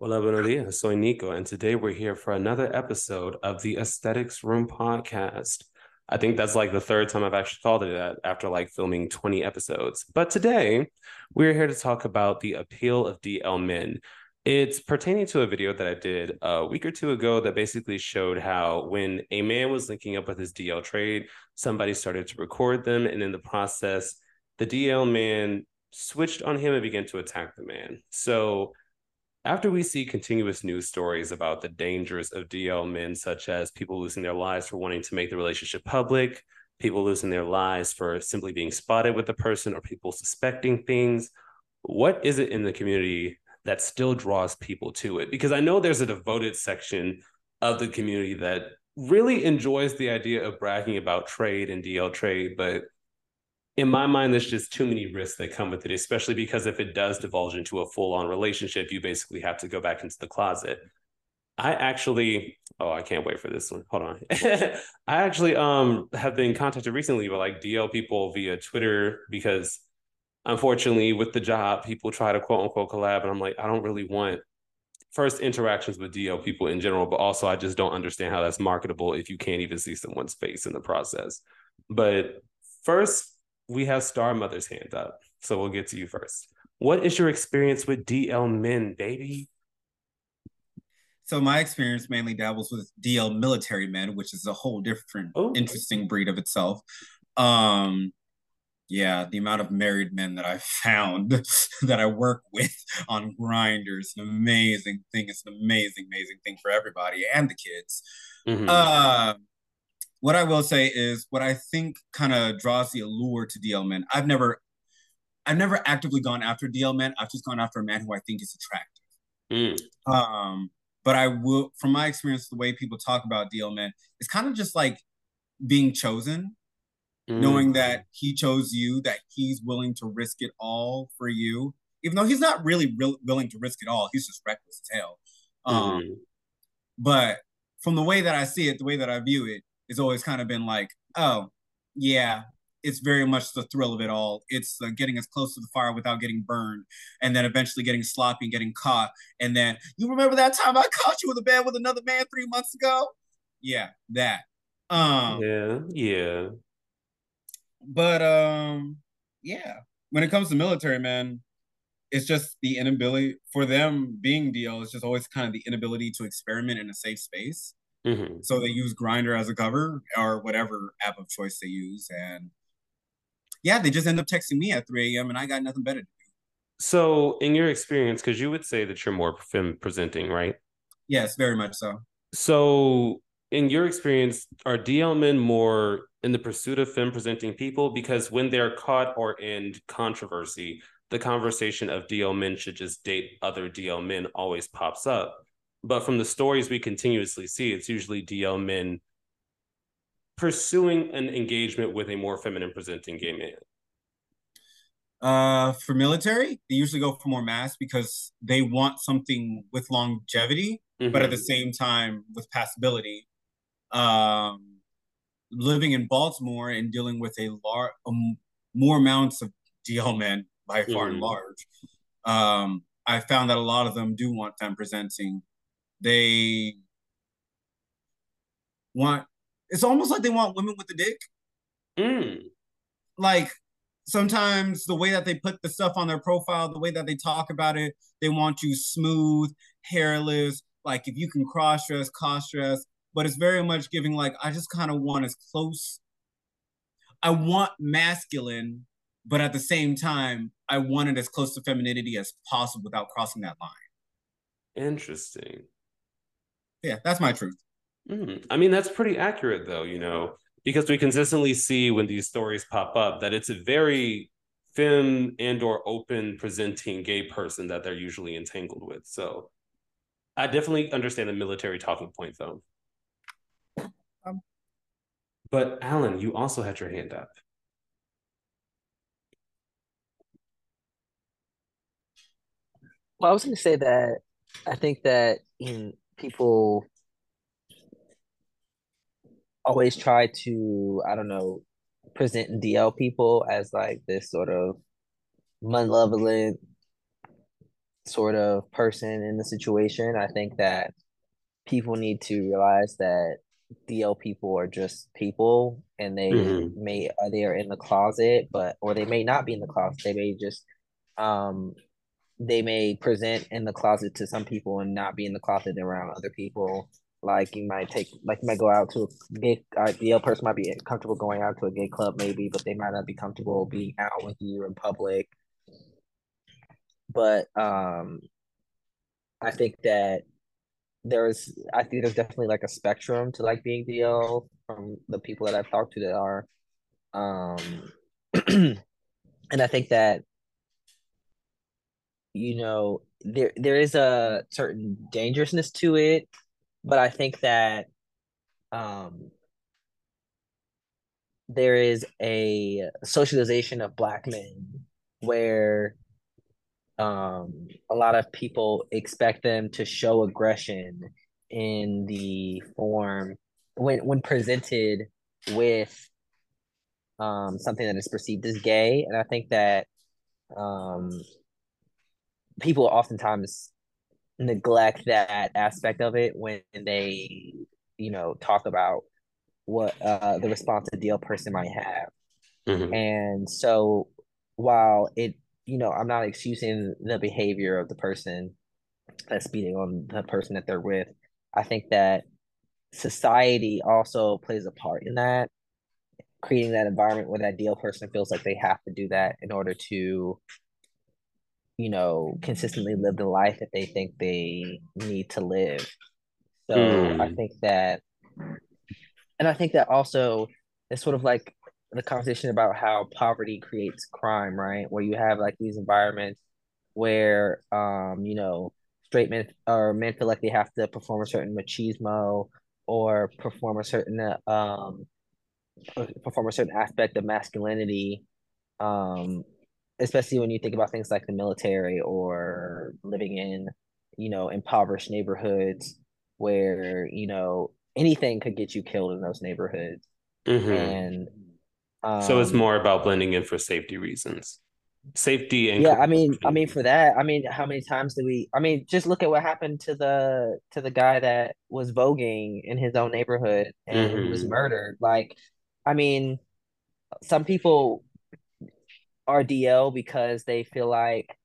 Hola, buenos dias. Soy Nico, and today we're here for another episode of the Aesthetics Room podcast. I think that's like the third time I've actually called it that after like filming 20 episodes. But today we're here to talk about the appeal of DL men. It's pertaining to a video that I did a week or two ago that basically showed how when a man was linking up with his DL trade, somebody started to record them. And in the process, the DL man switched on him and began to attack the man. So after we see continuous news stories about the dangers of DL men, such as people losing their lives for wanting to make the relationship public, people losing their lives for simply being spotted with the person, or people suspecting things, what is it in the community that still draws people to it? Because I know there's a devoted section of the community that really enjoys the idea of bragging about trade and DL trade, but in my mind, there's just too many risks that come with it, especially because if it does divulge into a full on relationship, you basically have to go back into the closet. I actually, oh, I can't wait for this one. Hold on. I actually um have been contacted recently by like DL people via Twitter because unfortunately with the job, people try to quote unquote collab. And I'm like, I don't really want first interactions with DL people in general, but also I just don't understand how that's marketable if you can't even see someone's face in the process. But first, we have Star Mother's hand up. So we'll get to you first. What is your experience with DL men, baby? So my experience mainly dabbles with DL military men, which is a whole different oh. interesting breed of itself. Um yeah, the amount of married men that I found that I work with on grinders, an amazing thing. It's an amazing, amazing thing for everybody and the kids. Mm-hmm. Uh, what I will say is what I think kind of draws the allure to DL men. I've never, I've never actively gone after DL men. I've just gone after a man who I think is attractive. Mm. Um, but I will, from my experience, the way people talk about DL men, it's kind of just like being chosen, mm. knowing that he chose you, that he's willing to risk it all for you, even though he's not really real, willing to risk it all. He's just reckless as hell. Um, mm. But from the way that I see it, the way that I view it, it's always kind of been like, oh, yeah, it's very much the thrill of it all. It's uh, getting as close to the fire without getting burned, and then eventually getting sloppy and getting caught. And then you remember that time I caught you in the bed with another man three months ago? Yeah, that. Um, yeah, yeah. But um, yeah. When it comes to military men, it's just the inability for them being DL. It's just always kind of the inability to experiment in a safe space. Mm-hmm. So they use Grindr as a cover or whatever app of choice they use. And yeah, they just end up texting me at 3 a.m. and I got nothing better to do. So, in your experience, because you would say that you're more femme presenting, right? Yes, very much so. So, in your experience, are DL men more in the pursuit of femme presenting people? Because when they're caught or in controversy, the conversation of DL men should just date other DL men always pops up. But from the stories we continuously see, it's usually DL men pursuing an engagement with a more feminine presenting gay man. Uh, for military, they usually go for more masc because they want something with longevity, mm-hmm. but at the mm-hmm. same time with passability. Um, living in Baltimore and dealing with a large, um, more amounts of DL men by far mm-hmm. and large, um, I found that a lot of them do want femme presenting they want it's almost like they want women with the dick. Mm. Like sometimes the way that they put the stuff on their profile, the way that they talk about it, they want you smooth, hairless, like if you can cross dress, cross dress, but it's very much giving like I just kind of want as close. I want masculine, but at the same time, I want it as close to femininity as possible without crossing that line. Interesting yeah, that's my truth. Mm. I mean, that's pretty accurate, though. You know, because we consistently see when these stories pop up that it's a very femme and or open presenting gay person that they're usually entangled with. So I definitely understand the military talking point though. Um, but Alan, you also had your hand up. Well, I was going to say that I think that in people always try to, I don't know, present DL people as like this sort of malevolent sort of person in the situation. I think that people need to realize that DL people are just people and they mm-hmm. may they are in the closet, but or they may not be in the closet. They may just um they may present in the closet to some people and not be in the closet around other people. Like you might take, like you might go out to a gay, uh, the person might be comfortable going out to a gay club maybe, but they might not be comfortable being out with you in public. But um, I think that there's, I think there's definitely like a spectrum to like being DL from the people that I've talked to that are, um, and I think that you know there there is a certain dangerousness to it but i think that um there is a socialization of black men where um a lot of people expect them to show aggression in the form when when presented with um something that is perceived as gay and i think that um people oftentimes neglect that aspect of it when they you know talk about what uh the response a DL person might have mm-hmm. and so while it you know i'm not excusing the behavior of the person that's beating on the person that they're with i think that society also plays a part in that creating that environment where that DL person feels like they have to do that in order to you know, consistently live the life that they think they need to live. So mm. I think that, and I think that also it's sort of like the conversation about how poverty creates crime, right? Where you have like these environments where, um, you know, straight men or men feel like they have to perform a certain machismo or perform a certain, um, perform a certain aspect of masculinity um especially when you think about things like the military or living in you know impoverished neighborhoods where you know anything could get you killed in those neighborhoods mm-hmm. and um, so it's um, more about blending in for safety reasons safety and yeah i mean i mean for that i mean how many times do we i mean just look at what happened to the to the guy that was voguing in his own neighborhood and mm-hmm. was murdered like i mean some people RDL because they feel like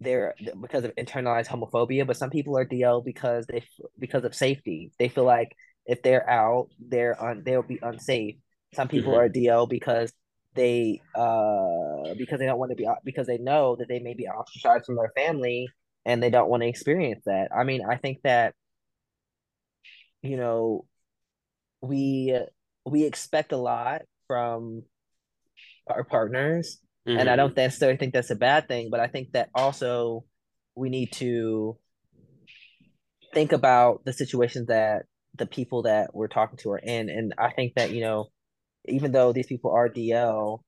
they're because of internalized homophobia, but some people are DL because they because of safety. They feel like if they're out, they're on they'll be unsafe. Some people mm-hmm. are DL because they uh because they don't want to be because they know that they may be ostracized from their family and they don't want to experience that. I mean, I think that you know we we expect a lot from our partners Mm-hmm. And I don't necessarily think that's a bad thing, but I think that also we need to think about the situations that the people that we're talking to are in. And I think that, you know, even though these people are DL,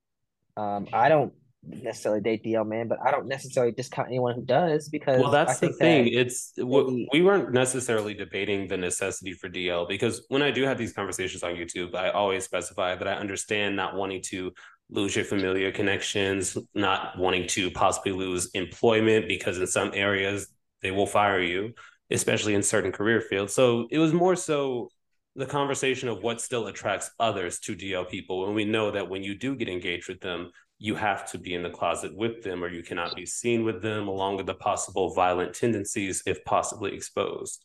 um, I don't necessarily date DL man, but I don't necessarily discount anyone who does because well, that's the thing. That it's we, we weren't necessarily debating the necessity for DL because when I do have these conversations on YouTube, I always specify that I understand not wanting to lose your familiar connections, not wanting to possibly lose employment because in some areas they will fire you, especially in certain career fields. So it was more so the conversation of what still attracts others to DL people. And we know that when you do get engaged with them, you have to be in the closet with them or you cannot be seen with them, along with the possible violent tendencies if possibly exposed.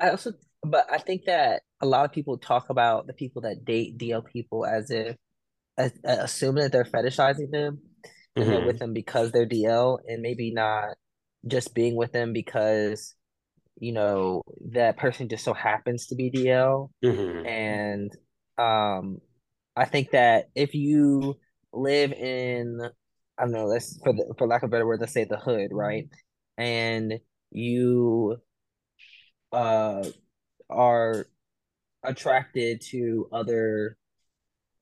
I also but I think that a lot of people talk about the people that date DL people as if as, uh, assuming that they're fetishizing them and mm-hmm. they're with them because they're DL and maybe not just being with them because you know that person just so happens to be DL mm-hmm. and um I think that if you live in I don't know let's for the, for lack of a better word let's say the hood right and you uh are attracted to other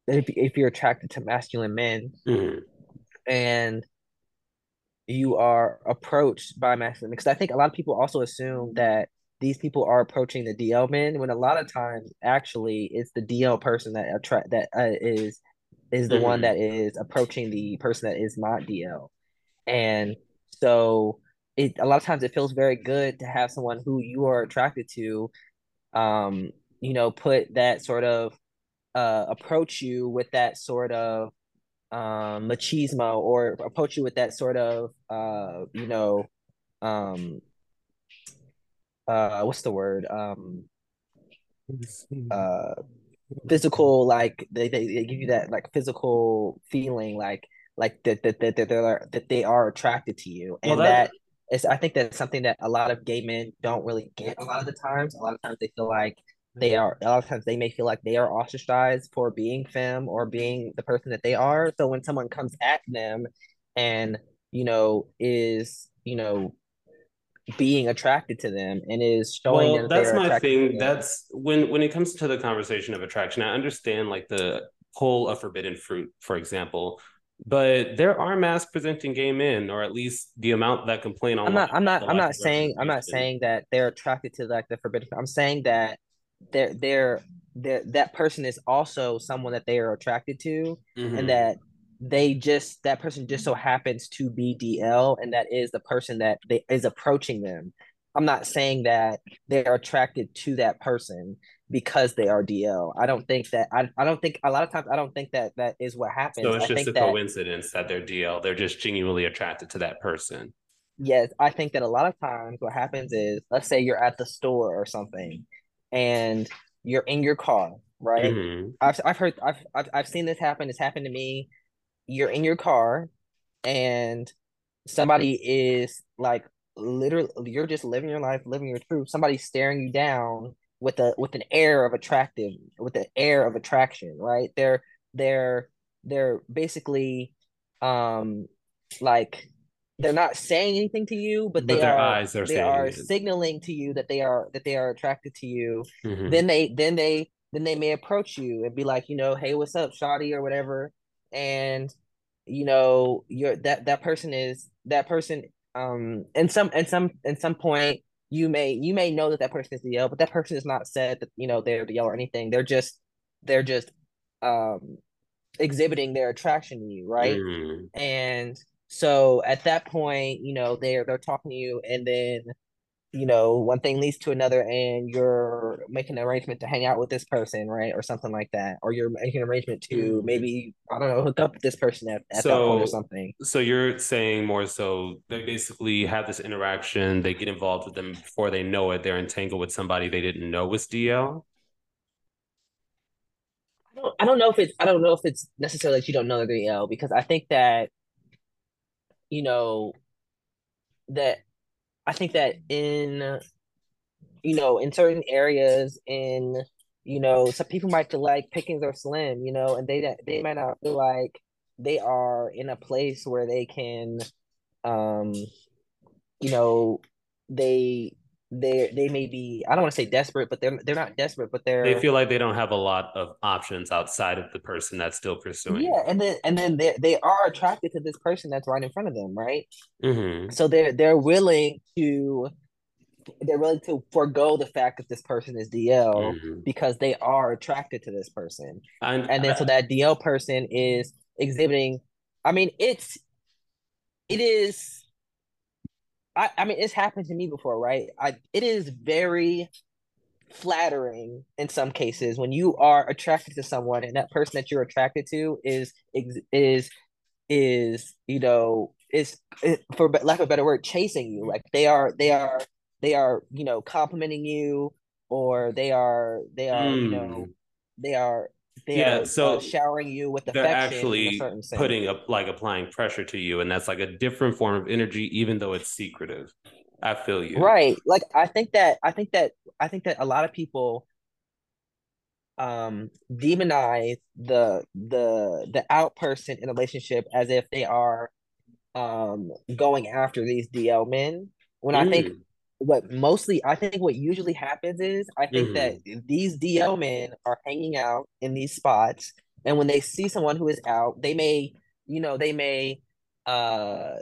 if, if you're attracted to masculine men mm-hmm. and you are approached by masculine because I think a lot of people also assume that these people are approaching the DL men when a lot of times actually it's the DL person that attract that uh, is is the mm-hmm. one that is approaching the person that is not DL and So it a lot of times it feels very good to have someone who you are attracted to, um, you know, put that sort of uh approach you with that sort of um machismo or approach you with that sort of uh you know um uh what's the word? Um uh physical like they, they, they give you that like physical feeling like like that that that, that they're that they are attracted to you. And well, that, that is I think that's something that a lot of gay men don't really get a lot of the times. A lot of times they feel like they are a lot of times they may feel like they are ostracized for being femme or being the person that they are. So when someone comes at them and you know is you know being attracted to them and is showing well, that's my thing that's when when it comes to the conversation of attraction i understand like the pull of forbidden fruit for example but there are masc presenting gay men or at least the amount that complain on i'm not i'm not i'm not saying i'm not saying that they're attracted to like the forbidden i'm saying that they're they're, they're that person is also someone that they are attracted to mm-hmm. and that they just that person just so happens to be DL and that is the person that they is approaching them. I'm not saying that they're attracted to that person because they are DL. I don't think that I, I don't think a lot of times I don't think that that is what happens. So it's I just a that, coincidence that they're DL. They're just genuinely attracted to that person. Yes, I think that a lot of times what happens is let's say you're at the store or something and you're in your car, right? Mm-hmm. I've I've heard I've, I've I've seen this happen. It's happened to me you're in your car and somebody is like literally you're just living your life living your truth somebody's staring you down with a with an air of attractive with an air of attraction right they're they're they're basically um like they're not saying anything to you but, but they their are, eyes are they are it. signaling to you that they are that they are attracted to you mm-hmm. then they then they then they may approach you and be like you know hey what's up shoddy or whatever and you know you're that that person is that person um and some and some in some point you may you may know that that person is DL, but that person has not said that you know they're DL or anything. They're just they're just um exhibiting their attraction to you, right? Mm. And so at that point, you know, they're they're talking to you, and then you know, one thing leads to another and you're making an arrangement to hang out with this person, right? Or something like that. Or you're making an arrangement to mm-hmm. maybe, I don't know, hook up with this person at, at so, that point or something. So you're saying more so they basically have this interaction, they get involved with them before they know it, they're entangled with somebody they didn't know was DL? I don't, I don't know if it's I don't know if it's necessarily that you don't know the DL because I think that you know that I think that in you know in certain areas in you know some people might feel like pickings are slim you know and they they might not feel like they are in a place where they can um you know they they they may be I don't want to say desperate, but they're they're not desperate, but they're they feel like they don't have a lot of options outside of the person that's still pursuing. Yeah, and then and then they they are attracted to this person that's right in front of them, right? Mm-hmm. So they're they're willing to they're willing to forego the fact that this person is DL mm-hmm. because they are attracted to this person, and, and then I, so that DL person is exhibiting. I mean, it's it is I, I mean, it's happened to me before, right? I it is very flattering in some cases when you are attracted to someone and that person that you're attracted to is is is you know is for lack of a better word chasing you like they are they are they are you know complimenting you or they are they are mm. you know hmm. they are they yeah, so uh, showering you with they're actually putting up like applying pressure to you, and that's like a different form of energy, even though it's secretive. I feel you. Right. Like I think that I think that I think that a lot of people um demonize the the the out person in a relationship as if they are um going after these DL men. When mm. I think mm what mostly I think what usually happens is I think mm-hmm. that these DL men are hanging out in these spots and when they see someone who is out, they may, you know, they may uh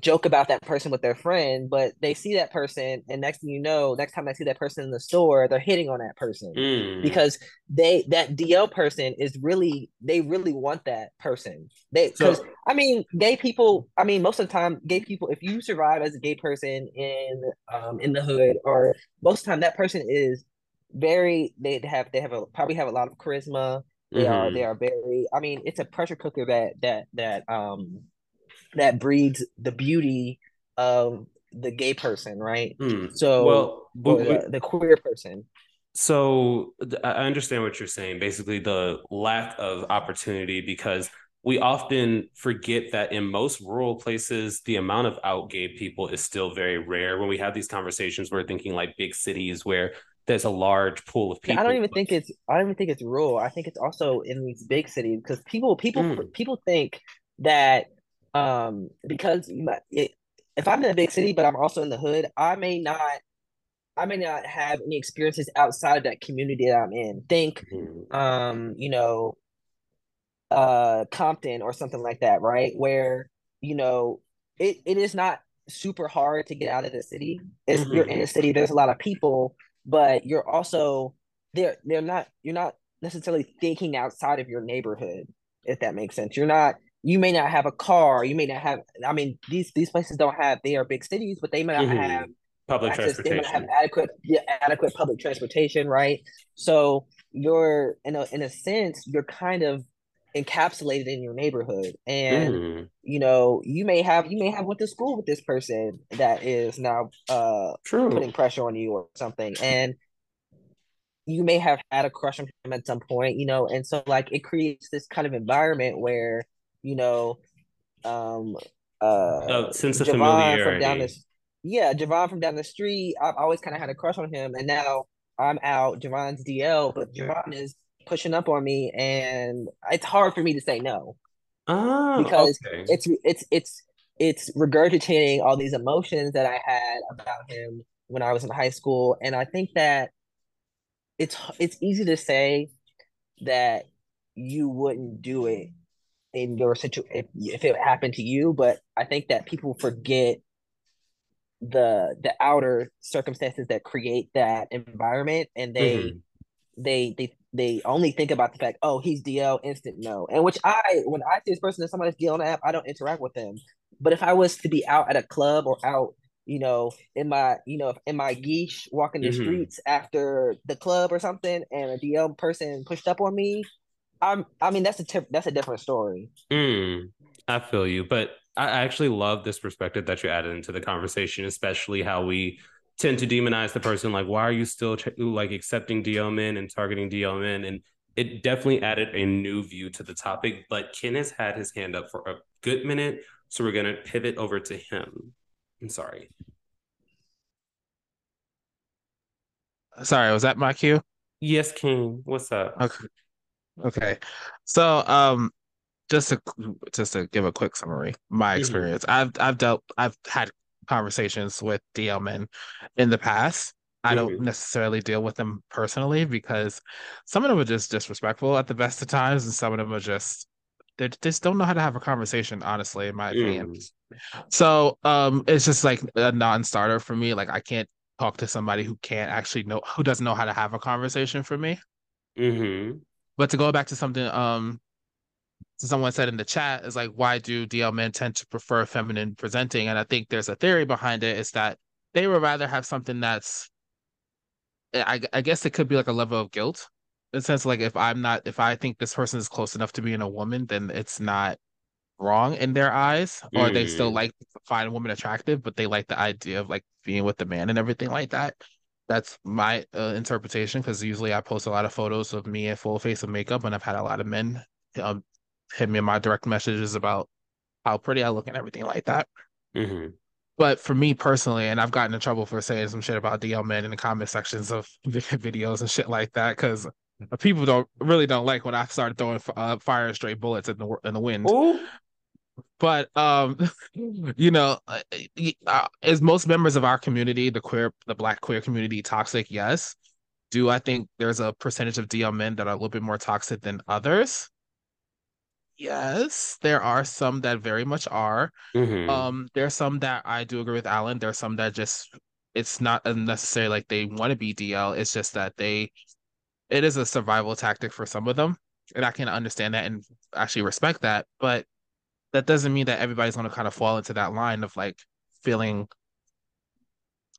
joke about that person with their friend, but they see that person, and next thing you know, next time I see that person in the store, they're hitting on that person mm. because they that DL person is really they really want that person. They because so, I mean, gay people. I mean, most of the time, gay people. If you survive as a gay person in um in the hood, or most of the time, that person is very they have they have a probably have a lot of charisma. They mm-hmm. are they are very. I mean, it's a pressure cooker that that that um that breeds the beauty of the gay person, right? Mm. So, well, but, the, the queer person. So I understand what you're saying. Basically, the lack of opportunity because we often forget that in most rural places, the amount of out gay people is still very rare. When we have these conversations, we're thinking like big cities where there's a large pool of people. I don't even think it's I don't even think it's rural. I think it's also in these big cities because people people mm. people think that um because it, if i'm in a big city but i'm also in the hood i may not i may not have any experiences outside of that community that i'm in think mm-hmm. um you know uh compton or something like that right where you know it, it is not super hard to get out of the city it's mm-hmm. you're in a city there's a lot of people but you're also they're they're not you're not necessarily thinking outside of your neighborhood if that makes sense you're not you may not have a car you may not have i mean these these places don't have they are big cities but they may not mm-hmm. have public access, transportation they may not have adequate yeah, adequate public transportation right so you're in a in a sense you're kind of encapsulated in your neighborhood and mm. you know you may have you may have went to school with this person that is now uh True. putting pressure on you or something and you may have had a crush on him at some point you know and so like it creates this kind of environment where you know, um, uh, oh, sense of Javon familiarity. From down the, yeah, Javon from down the street. I've always kind of had a crush on him, and now I'm out. Javon's DL, but Javon is pushing up on me, and it's hard for me to say no. Oh, because okay. it's it's it's it's regurgitating all these emotions that I had about him when I was in high school, and I think that it's it's easy to say that you wouldn't do it in your situation if, if it happened to you but i think that people forget the the outer circumstances that create that environment and they mm-hmm. they they they only think about the fact oh he's dl instant no and which i when i see this person as somebody's dl on the app i don't interact with them but if i was to be out at a club or out you know, in my, you know, in my geesh walking the mm-hmm. streets after the club or something, and a DL person pushed up on me, I'm, I mean, that's a tip, that's a different story. Mm, I feel you, but I actually love this perspective that you added into the conversation, especially how we tend to demonize the person. Like, why are you still like accepting DL men and targeting DL men? And it definitely added a new view to the topic. But Ken has had his hand up for a good minute, so we're gonna pivot over to him. I'm sorry. Sorry, was that my cue? Yes, King. What's up? Okay. Okay. So um just to just to give a quick summary, my mm-hmm. experience. I've I've dealt I've had conversations with DL men in the past. I don't mm-hmm. necessarily deal with them personally because some of them are just disrespectful at the best of times, and some of them are just they just don't know how to have a conversation. Honestly, in my opinion. Mm. So um, it's just like a non-starter for me. Like I can't talk to somebody who can't actually know who doesn't know how to have a conversation for me. Mm-hmm. But to go back to something um someone said in the chat is like why do DL men tend to prefer feminine presenting? And I think there's a theory behind it is that they would rather have something that's I I guess it could be like a level of guilt. In sense, like if I'm not if I think this person is close enough to being a woman, then it's not wrong in their eyes, or mm. they still mm. like find a woman attractive, but they like the idea of like being with the man and everything like that. That's my uh, interpretation because usually I post a lot of photos of me in full face of makeup, and I've had a lot of men um, hit me in my direct messages about how pretty I look and everything like that. Mm-hmm. But for me personally, and I've gotten in trouble for saying some shit about DL men in the comment sections of videos and shit like that because people don't really don't like when I start throwing uh, fire straight bullets in the in the wind. Ooh but um you know uh, uh, as most members of our community the queer the black queer community toxic yes do i think there's a percentage of dl men that are a little bit more toxic than others yes, there are some that very much are. Mhm. Um, there are some that I do agree with Alan. There are some that just it's not necessarily like they want to be DL. It's just that they it is a survival tactic for some of them. And I can understand that and actually respect that. But that doesn't mean that everybody's gonna kind of fall into that line of like feeling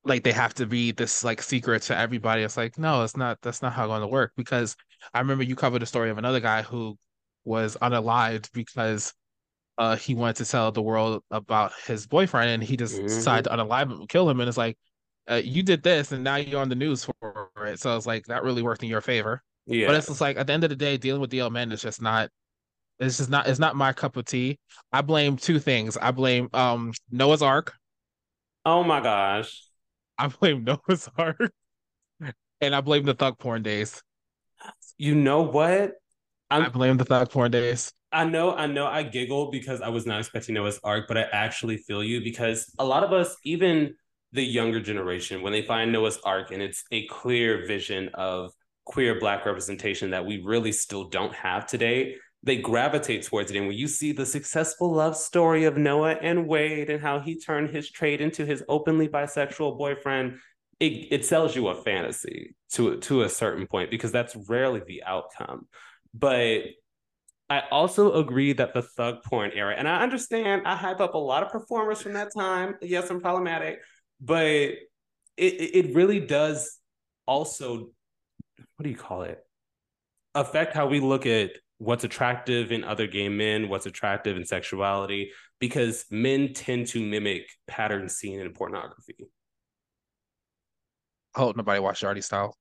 like they have to be this like secret to everybody. It's like, no, it's not that's not how it's gonna work. Because I remember you covered the story of another guy who was unalived because uh he wanted to tell the world about his boyfriend and he just Mhm. decided to unalive him, kill him, and it's like, uh, you did this and now you're on the news for it. So it's like that really worked in your favor. Yeah. But it's just like at the end of the day, dealing with DL men is just not it's is not it's not my cup of tea. I blame two things. I blame um Noah's Arc. oh my gosh. I blame Noah's Arc. And I blame the thug porn days. You know what? i I'm blame the thug porn days. I know, I know I giggle because I was not expecting Noah's Arc, but I actually feel you because a lot of us, even the younger generation, when they find Noah's Arc and it's a clear vision of queer black representation that we really still don't have today, they gravitate towards it. And when you see the successful love story of Noah and Wade and how he turned his trade into his openly bisexual boyfriend, it, it sells you a fantasy to to a certain point because that's rarely the outcome. But I also agree that the thug porn era, and I understand I hype up a lot of performers from that time. Yes, I'm problematic, but it it really does also what do you call it? Affect how we look at what's attractive in other gay men, what's attractive in sexuality, because men tend to mimic patterns seen in pornography. I hope nobody watched Yardy Style.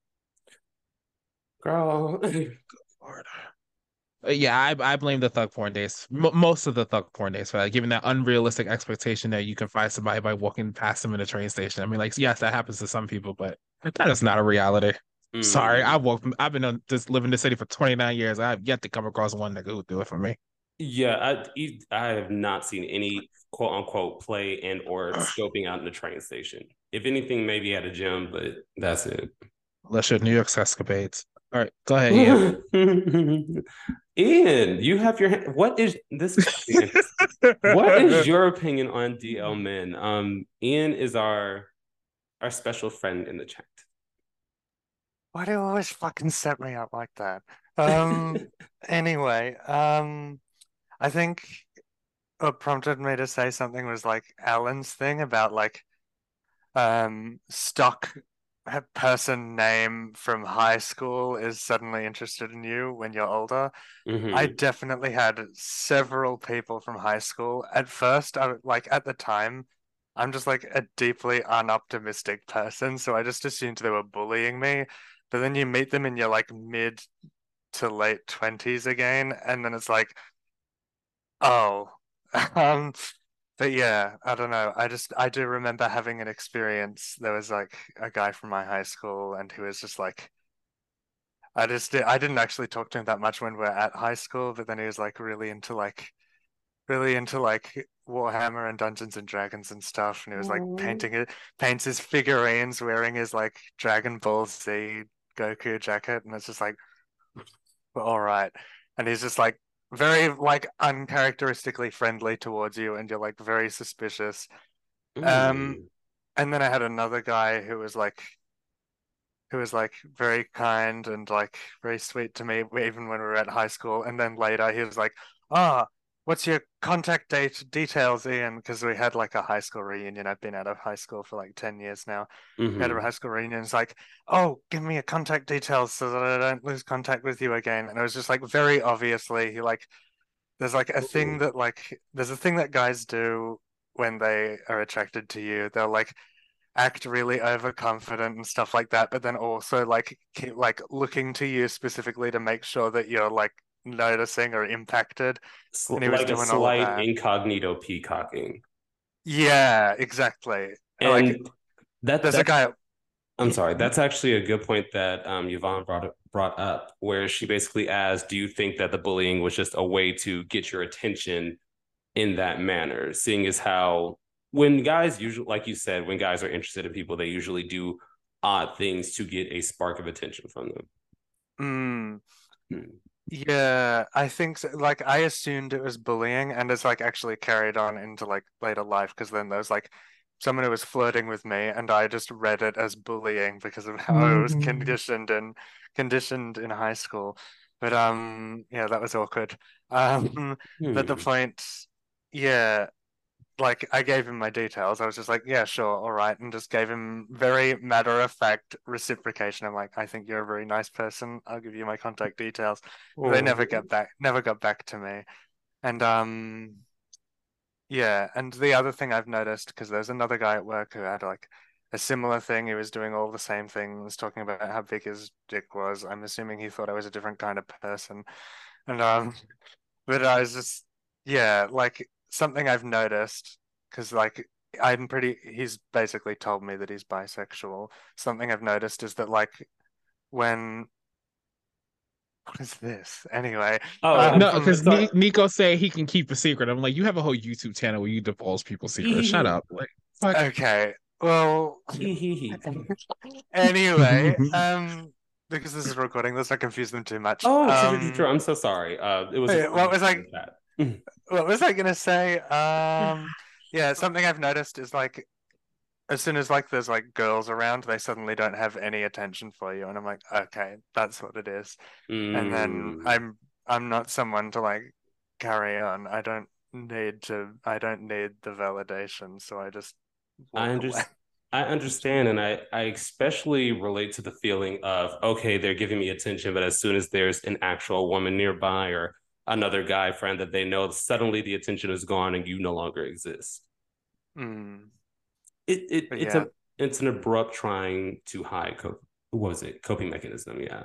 Girl. Lord. Uh, Yeah, I I blame the thug porn days. M- most of the thug porn days for that, given that unrealistic expectation that you can find somebody by walking past them in a train station. I mean, like, yes, that happens to some people, but that is not a reality. Sorry, Mm. I've walked. I've been on, just living in the city for 29 years. I have yet to come across one nigga who do it for me. Yeah, I I have not seen any quote unquote play and or scoping out in the train station. If anything, maybe at a gym, but that's it. Unless you're New York's escapades. All right, go ahead, Ian. Ian, you have your hand- what is this? what is your opinion on DL men? Um, Ian is our our special friend in the chat. Why do you always fucking set me up like that? Um, anyway, um, I think what prompted me to say something was like Alan's thing about like um stock person name from high school is suddenly interested in you when you're older. Mhm. I definitely had several people from high school. At first, I like at the time, I'm just like a deeply unoptimistic person, so I just assumed they were bullying me. But then you meet them in your like mid to late 20s again, and then it's like, oh. Um, but yeah, I don't know. I just I do remember having an experience. There was like a guy from my high school, and he was just like I just did, I didn't actually talk to him that much when we are at high school, but then he was like really into like really into like Warhammer and Dungeons and Dragons and stuff, and he was like painting it paints his figurines wearing his like Dragon Ball Z Goku jacket, and it's just like all right. And he's just like very like uncharacteristically friendly towards you, and you're like very suspicious. Um, Mm. And then I had another guy who was like who was like very kind and like very sweet to me even when we were at high school. And then later he was like, "Ah, what's your contact date details, Ian?" Because we had like a high school reunion. I've been out of high school for like 10 years now. We had a Mhm. high school reunion. It's like, "Oh, give me your contact details so that I don't lose contact with you again." And it was just like very obviously he like there's like a thing that like there's a thing that guys do when they are attracted to you. They'll like act really overconfident and stuff like that, but then also like keep like looking to you specifically to make sure that you're like noticing or impacted. And he was like a doing all slight that. incognito peacocking. Yeah, exactly. And Like that there's a that's- guy I'm sorry. That's actually a good point that um, Yvonne brought brought up, where she basically asked, "Do you think that the bullying was just a way to get your attention in that manner?" Seeing as how when guys usually, like you said, when guys are interested in people, they usually do odd things to get a spark of attention from them. Mm. Hmm. Yeah, I think so. like I assumed it was bullying and it's like actually carried on into like later life because then there's like someone who was flirting with me and I just read it as bullying because of how I was Mm-hmm. conditioned and conditioned in high school. But um yeah, that was awkward. Um but the Hmm. point yeah, like I gave him my details. I was just like, yeah, sure, all right, and just gave him very matter of fact reciprocation. I'm like, I think you're a very nice person. I'll give you my contact details. But they never got back, never got back to me. And um, yeah, and the other thing I've noticed because there's another guy at work who had like a similar thing. He was doing all the same things, talking about how big his dick was. I'm assuming he thought I was a different kind of person. And um, but I was just yeah, like something I've noticed because like I'm pretty. He's basically told me that he's bisexual. Something I've noticed is that like when what is this anyway? Oh, Um, No, because sorry. Nico say he can keep a secret. I'm like, you have a whole YouTube channel where you divulge people's secrets. Shut up. Like, fuck. Okay, well, anyway, um, because this is recording, let's not confuse them too much. Oh, Um, true, true. I'm so sorry. Uh, it was. wait, what was I- that? What was I gonna say? Um, yeah, something I've noticed is like, as soon as like there's like girls around, they suddenly don't have any attention for you, and I'm like, okay, that's what it is. And then Mm. I'm I'm not someone to like carry on. I don't need to. I don't need the validation, so I just. I understand. I understand, and I, I especially relate to the feeling of okay, they're giving me attention, but as soon as there's an actual woman nearby or another guy friend that they know, suddenly the attention is gone and you no longer exist. Mm. It, it But it's yeah. a it's an abrupt trying to hide. Co- what was it? Coping mechanism. Yeah.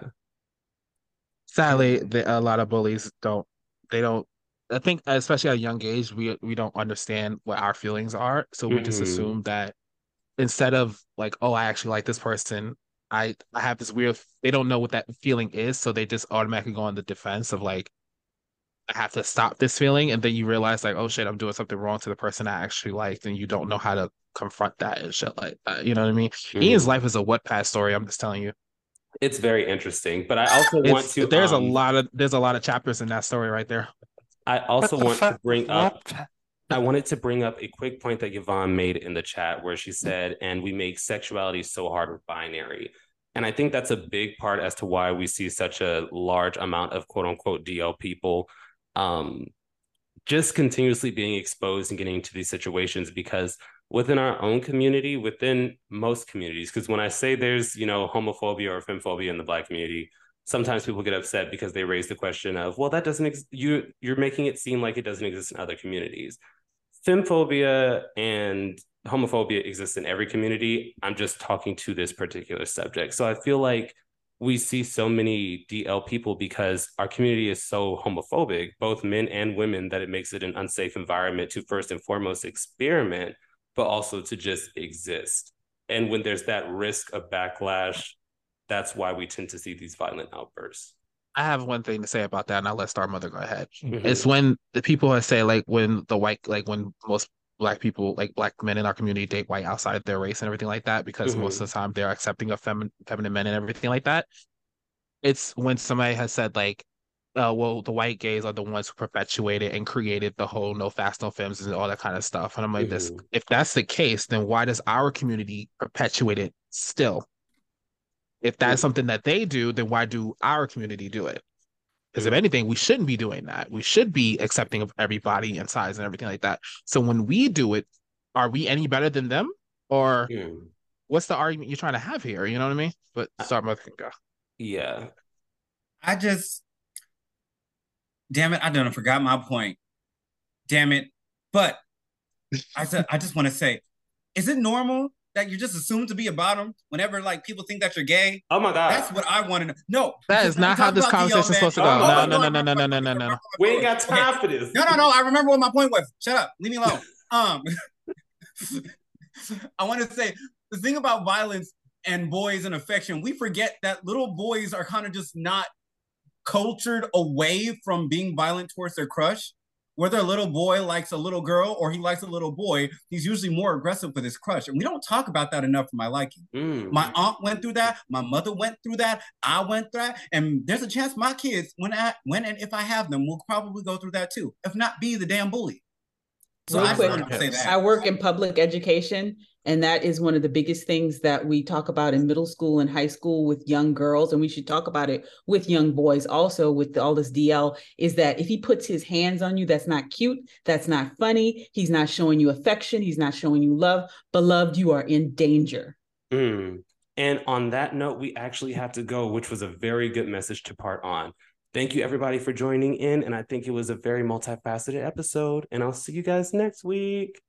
Sadly, the, a lot of bullies don't. They don't. I think, especially at a young age, we we don't understand what our feelings are, so we just Mhm. assume that instead of like, oh, I actually like this person, I I have this weird. They don't know what that feeling is, so they just automatically go on the defense of like, I have to stop this feeling, and then you realize like, oh shit, I'm doing something wrong to the person I actually liked, and you don't know how to confront that and shit like that. You know what I mean? Ian's Mhm. life is a Wattpad story. I'm just telling you. It's very interesting, but I also want to. there's um, a lot of there's a lot of chapters in that story right there. I also the want to bring up I wanted to bring up a quick point that Yvonne made in the chat where she said, and we make sexuality so hard with binary. And I think that's a big part as to why we see such a large amount of quote unquote DL people um, just continuously being exposed and getting into these situations because within our own community, within most communities, because when I say there's, you know, homophobia or femphobia in the Black community, sometimes people get upset because they raise the question of, well, that doesn't, ex- you, you're making it seem like it doesn't exist in other communities femphobia and homophobia exists in every community. I'm just talking to this particular subject. So I feel like we see so many DL people because our community is so homophobic, both men and women, that it makes it an unsafe environment to first and foremost experiment, but also to just exist. And when there's that risk of backlash, that's why we tend to see these violent outbursts. I have one thing to say about that, and I'll let Star Mother go ahead. Mhm. It's when the people that say like when the white like when most black people like black men in our community date white outside their race and everything like that because most of the time they're accepting of feminine feminine men and everything like that. It's when somebody has said like, uh, well, the white gays are the ones who perpetuated and created the whole no fats, no femmes and all that kind of stuff. And I'm like, this Mhm. if that's the case, then why does our community perpetuate it still? If that's Mhm. something that they do, then why do our community do it? Because if anything, we shouldn't be doing that. We should be accepting of everybody and size and everything like that. So when we do it, are we any better than them? Or Mm. what's the argument you're trying to have here? You know what I mean? But Star Mother can go. Yeah. I just, damn it, I done forgot my point. Damn it. But I said, I just want to say, is it normal that you're just assumed to be a bottom whenever like people think that you're gay? Oh my God. That's what I want to know. No, That because is when not how this about DL, conversation's man- supposed to go. Hold No, on, no, hold no, no, no, no, no, no, no. we ain't got on. Okay. time for this. No, no, no. I remember what my point was. Shut up. Leave me alone. Um, I want to say the thing about violence and boys and affection, we forget that little boys are kind of just not cultured away from being violent towards their crush. Whether a little boy likes a little girl or he likes a little boy, he's usually more aggressive with his crush. And we don't talk about that enough for my liking. Mm. My aunt went through that. My mother went through that. I went through that. And there's a chance my kids, when I when and if I have them, will probably go through that too. If not be the damn bully. So Real I quick, say that. I work in public education and that is one of the biggest things that we talk about in middle school and high school with young girls. And we should talk about it with young boys also with all this DL is that if he puts his hands on you, that's not cute. That's not funny. He's not showing you affection. He's not showing you love. Beloved, you are in danger. Mm. And on that note, we actually have to go, which was a very good message to part on. Thank you, everybody, for joining in. And I think it was a very multifaceted episode. And I'll see you guys next week.